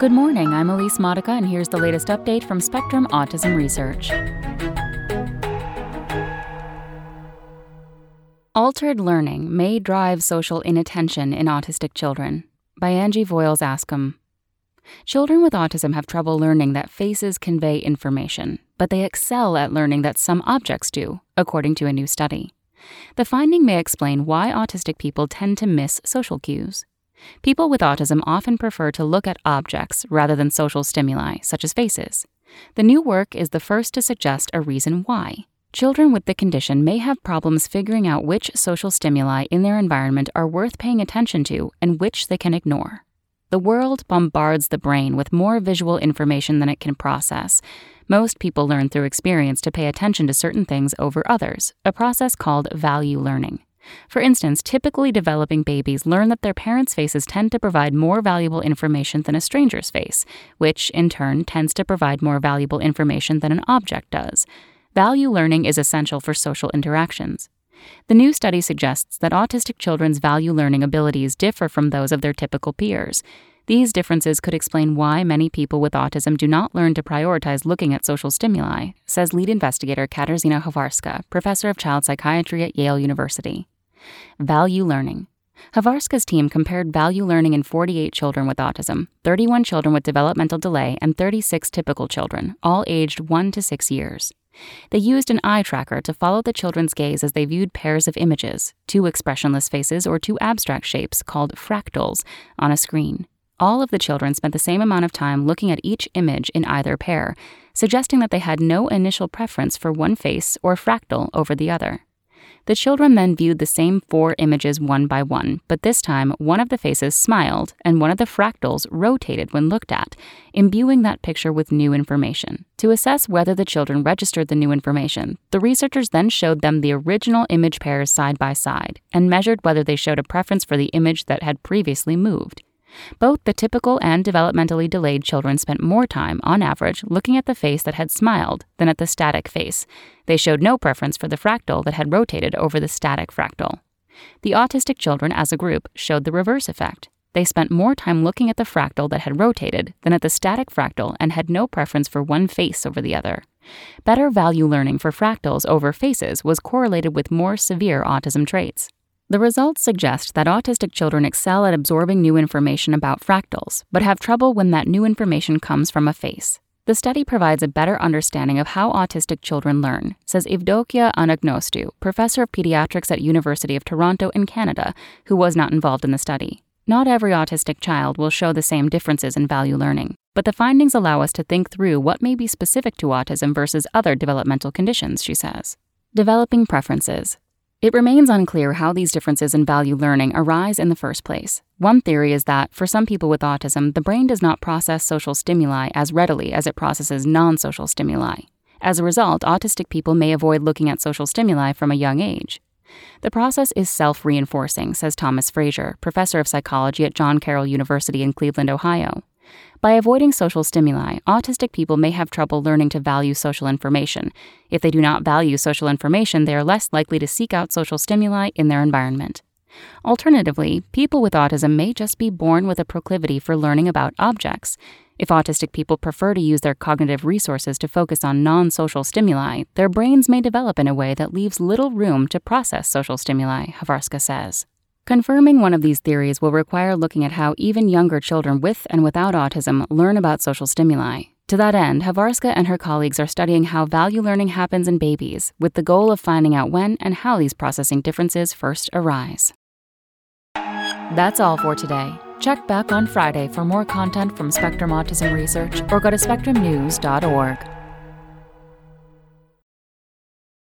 Good morning, I'm Elise Modica, and here's the latest update from Spectrum Autism Research. Altered learning may drive social inattention in autistic children by Angie Voyles Askham. Children with autism have trouble learning that faces convey information, but they excel at learning that some objects do, according to a new study. The finding may explain why autistic people tend to miss social cues. People with autism often prefer to look at objects rather than social stimuli, such as faces. The new work is the first to suggest a reason why. Children with the condition may have problems figuring out which social stimuli in their environment are worth paying attention to and which they can ignore. The world bombards the brain with more visual information than it can process. Most people learn through experience to pay attention to certain things over others, a process called value learning. For instance, typically developing babies learn that their parents' faces tend to provide more valuable information than a stranger's face, which, in turn, tends to provide more valuable information than an object does. Value learning is essential for social interactions. The new study suggests that autistic children's value learning abilities differ from those of their typical peers. These differences could explain why many people with autism do not learn to prioritize looking at social stimuli, says lead investigator Katarzyna Chawarska, professor of child psychiatry at Yale University. Value learning. Chawarska's team compared value learning in 48 children with autism, 31 children with developmental delay, and 36 typical children, all aged 1 to 6 years. They used an eye tracker to follow the children's gaze as they viewed pairs of images, two expressionless faces or two abstract shapes called fractals, on a screen. All of the children spent the same amount of time looking at each image in either pair, suggesting that they had no initial preference for one face or fractal over the other. The children then viewed the same four images one by one, but this time one of the faces smiled and one of the fractals rotated when looked at, imbuing that picture with new information. To assess whether the children registered the new information, the researchers then showed them the original image pairs side by side and measured whether they showed a preference for the image that had previously moved. Both the typical and developmentally delayed children spent more time, on average, looking at the face that had smiled than at the static face. They showed no preference for the fractal that had rotated over the static fractal. The autistic children, as a group, showed the reverse effect. They spent more time looking at the fractal that had rotated than at the static fractal and had no preference for one face over the other. Better value learning for fractals over faces was correlated with more severe autism traits. The results suggest that autistic children excel at absorbing new information about fractals, but have trouble when that new information comes from a face. The study provides a better understanding of how autistic children learn, says Evdokia Anagnostou, professor of pediatrics at University of Toronto in Canada, who was not involved in the study. Not every autistic child will show the same differences in value learning, but the findings allow us to think through what may be specific to autism versus other developmental conditions, she says. Developing preferences. It remains unclear how these differences in value learning arise in the first place. One theory is that, for some people with autism, the brain does not process social stimuli as readily as it processes non social stimuli. As a result, autistic people may avoid looking at social stimuli from a young age. The process is self reinforcing, says Thomas Frazier, professor of psychology at John Carroll University in Cleveland, Ohio. By avoiding social stimuli, autistic people may have trouble learning to value social information. If they do not value social information, they are less likely to seek out social stimuli in their environment. Alternatively, people with autism may just be born with a proclivity for learning about objects. If autistic people prefer to use their cognitive resources to focus on non social stimuli, their brains may develop in a way that leaves little room to process social stimuli, Chawarska says. Confirming one of these theories will require looking at how even younger children with and without autism learn about social stimuli. To that end, Chawarska and her colleagues are studying how value learning happens in babies, with the goal of finding out when and how these processing differences first arise. That's all for today. Check back on Friday for more content from Spectrum Autism Research or go to spectrumnews.org.